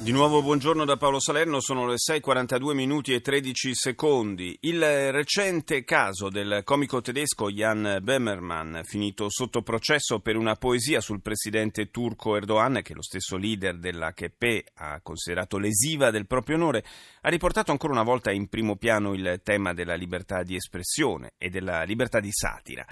Di nuovo buongiorno da Paolo Salerno, sono le 6.42 minuti e 13 secondi. Il recente caso del comico tedesco Jan Böhmermann, finito sotto processo per una poesia sul presidente turco Erdogan, che lo stesso leader dell'AKP ha considerato lesiva del proprio onore, ha riportato ancora una volta in primo piano il tema della libertà di espressione e della libertà di satira.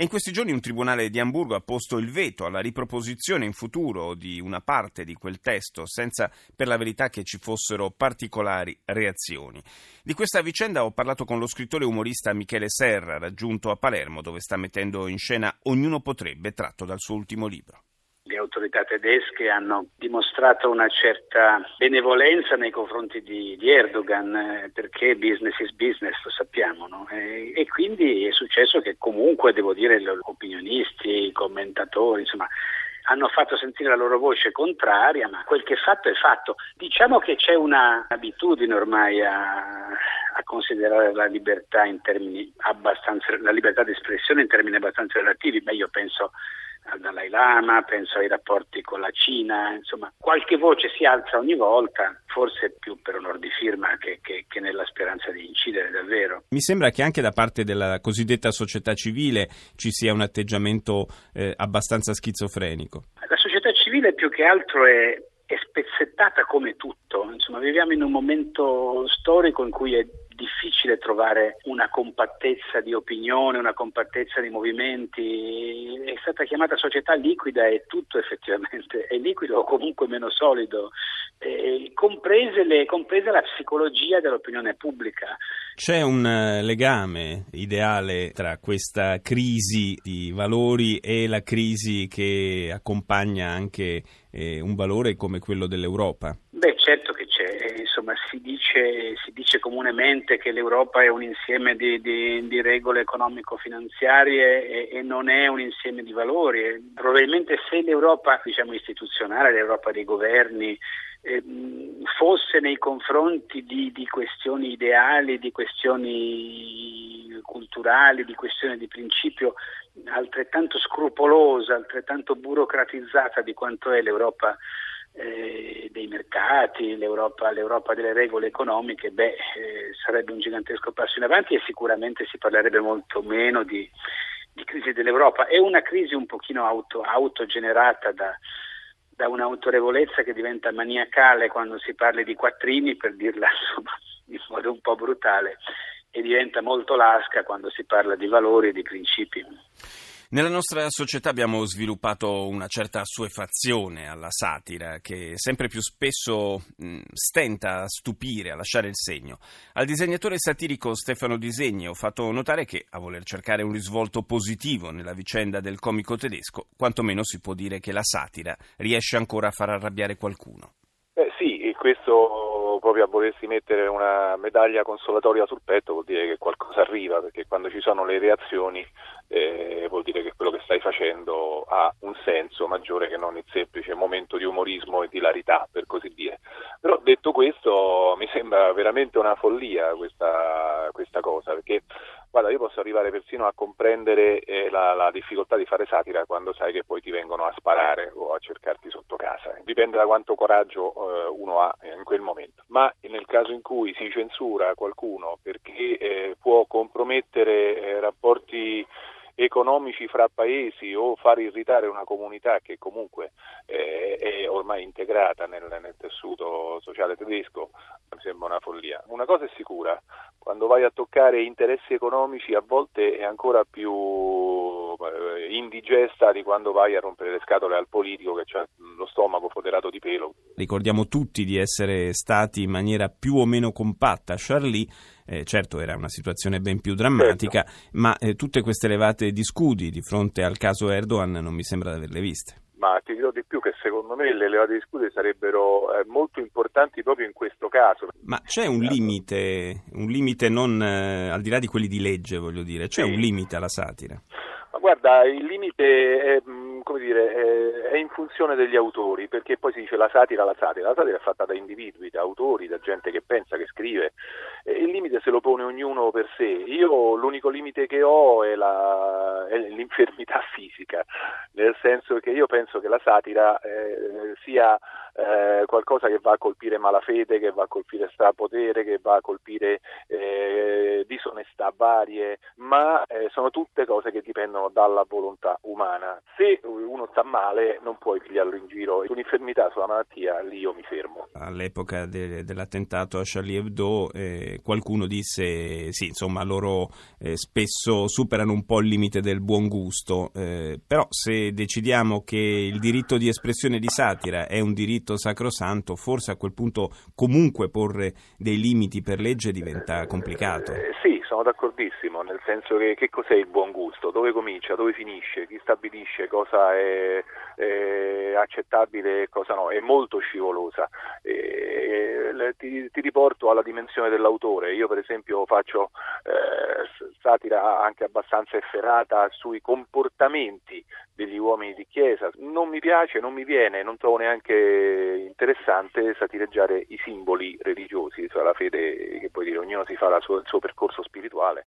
E in questi giorni un tribunale di Amburgo ha posto il veto alla riproposizione in futuro di una parte di quel testo, senza per la verità che ci fossero particolari reazioni. Di questa vicenda ho parlato con lo scrittore umorista Michele Serra, raggiunto a Palermo, dove sta mettendo in scena Ognuno potrebbe, tratto dal suo ultimo libro le autorità tedesche hanno dimostrato una certa benevolenza nei confronti di, di Erdogan, eh, perché business is business, lo sappiamo, no? e, e, quindi è successo che comunque, devo dire, gli opinionisti, i commentatori, insomma, hanno fatto sentire la loro voce contraria, ma quel che è fatto è fatto. Diciamo che c'è un'abitudine ormai a, a considerare la libertà in termini abbastanza, la libertà di espressione in termini abbastanza relativi, beh io penso al Dalai Lama, penso ai rapporti con la Cina, insomma qualche voce si alza ogni volta, forse più per onor di firma che, che, che, nella speranza di incidere davvero. Mi sembra che anche da parte della cosiddetta società civile ci sia un atteggiamento eh, abbastanza schizofrenico. La società civile più che altro è, è spezzettata come tutto, insomma viviamo in un momento storico in cui è difficile trovare una compattezza di opinione, una compattezza di movimenti. È stata chiamata società liquida e tutto effettivamente è liquido o comunque meno solido, eh, comprese le, compresa la psicologia dell'opinione pubblica. C'è un eh, legame ideale tra questa crisi di valori e la crisi che accompagna anche eh, un valore come quello dell'Europa? Beh, certo che c'è, insomma, si dice, si dice comunemente che l'Europa è un insieme di, di, di regole economico-finanziarie e, e, non è un insieme di valori. Probabilmente se l'Europa diciamo, istituzionale, l'Europa dei governi, eh, fosse nei confronti di, di, questioni ideali, di questioni culturali, di questioni di principio altrettanto scrupolosa, altrettanto burocratizzata di quanto è l'Europa eh, dei mercati, l'Europa, l'Europa, delle regole economiche, beh, eh, sarebbe un gigantesco passo in avanti e sicuramente si parlerebbe molto meno di, di crisi dell'Europa. È una crisi un pochino auto, autogenerata da, da un'autorevolezza che diventa maniacale quando si parla di quattrini, per dirla insomma, in modo un po' brutale, e diventa molto lasca quando si parla di valori e di principi. Nella nostra società abbiamo sviluppato una certa assuefazione alla satira che sempre più spesso mh, stenta a stupire, a lasciare il segno. Al disegnatore satirico Stefano Disegni ho fatto notare che, a voler cercare un risvolto positivo nella vicenda del comico tedesco, quantomeno si può dire che la satira riesce ancora a far arrabbiare qualcuno. Eh sì, questo proprio a volersi mettere una medaglia consolatoria sul petto vuol dire che qualcosa arriva, perché quando ci sono le reazioni eh, vuol dire che quello che stai facendo ha un senso maggiore che non il semplice momento di umorismo e di hilarità, per così dire. Però detto questo mi sembra veramente una follia questa, questa cosa, perché guarda, io posso arrivare persino a comprendere eh, la, la, difficoltà di fare satira quando sai che poi ti vengono a sparare o a cercarti sotto casa. Dipende da quanto coraggio eh, uno ha in quel momento. Ma nel caso in cui si censura qualcuno perché eh, può compromettere eh, rapporti economici fra paesi o far irritare una comunità che comunque eh, è ormai integrata nel, nel, tessuto sociale tedesco, mi sembra una follia. Una cosa è sicura, quando vai a toccare interessi economici a volte è ancora più eh, indigesta di quando vai a rompere le scatole al politico che ha lo stomaco foderato di pelo. Ricordiamo tutti di essere stati in maniera più o meno compatta a Charlie eh, certo era una situazione ben più drammatica, certo. ma eh, tutte queste levate di scudi di fronte al caso Erdogan non mi sembra di averle viste. Ma ti dirò di più che secondo me le levate di scudi sarebbero eh, molto importanti proprio in questo caso. Ma c'è un limite, un limite non eh, al di là di quelli di legge, voglio dire, c'è sì. un limite alla satira? Ma guarda, il limite è come dire, è in funzione degli autori, perché poi si dice la satira, la satira, la satira è fatta da individui, da autori, da gente che pensa, che scrive, il limite se lo pone ognuno per sé. Io l'unico limite che ho è, la, è l'infermità fisica, nel senso che io penso che la satira eh, sia eh, qualcosa che va a colpire malafede, che va a colpire strapotere, che va a colpire eh, disonestà varie, ma eh, sono tutte cose che dipendono dalla volontà umana. Se uno sta male non puoi pigliarlo in giro, un'infermità sulla malattia lì io mi fermo. All'epoca de- dell'attentato a Charlie Hebdo eh, qualcuno disse sì, insomma loro eh, spesso superano un po' il limite del buon gusto, però se decidiamo che il diritto di espressione di satira è un diritto diritto sacrosanto, forse a quel punto comunque porre dei limiti per legge diventa complicato. Eh, sì, sono d'accordissimo, nel senso che che cos'è il buon gusto? Dove comincia? Dove finisce? Chi stabilisce cosa è, è accettabile e cosa no? È molto scivolosa. E, ti, ti, riporto alla dimensione dell'autore. Io per esempio faccio eh, satira anche abbastanza efferata sui comportamenti degli uomini di chiesa. Non mi piace, non mi viene, non trovo neanche interessante satireggiare i simboli religiosi, cioè la fede che poi dire ognuno si fa sua, il suo percorso spirituale.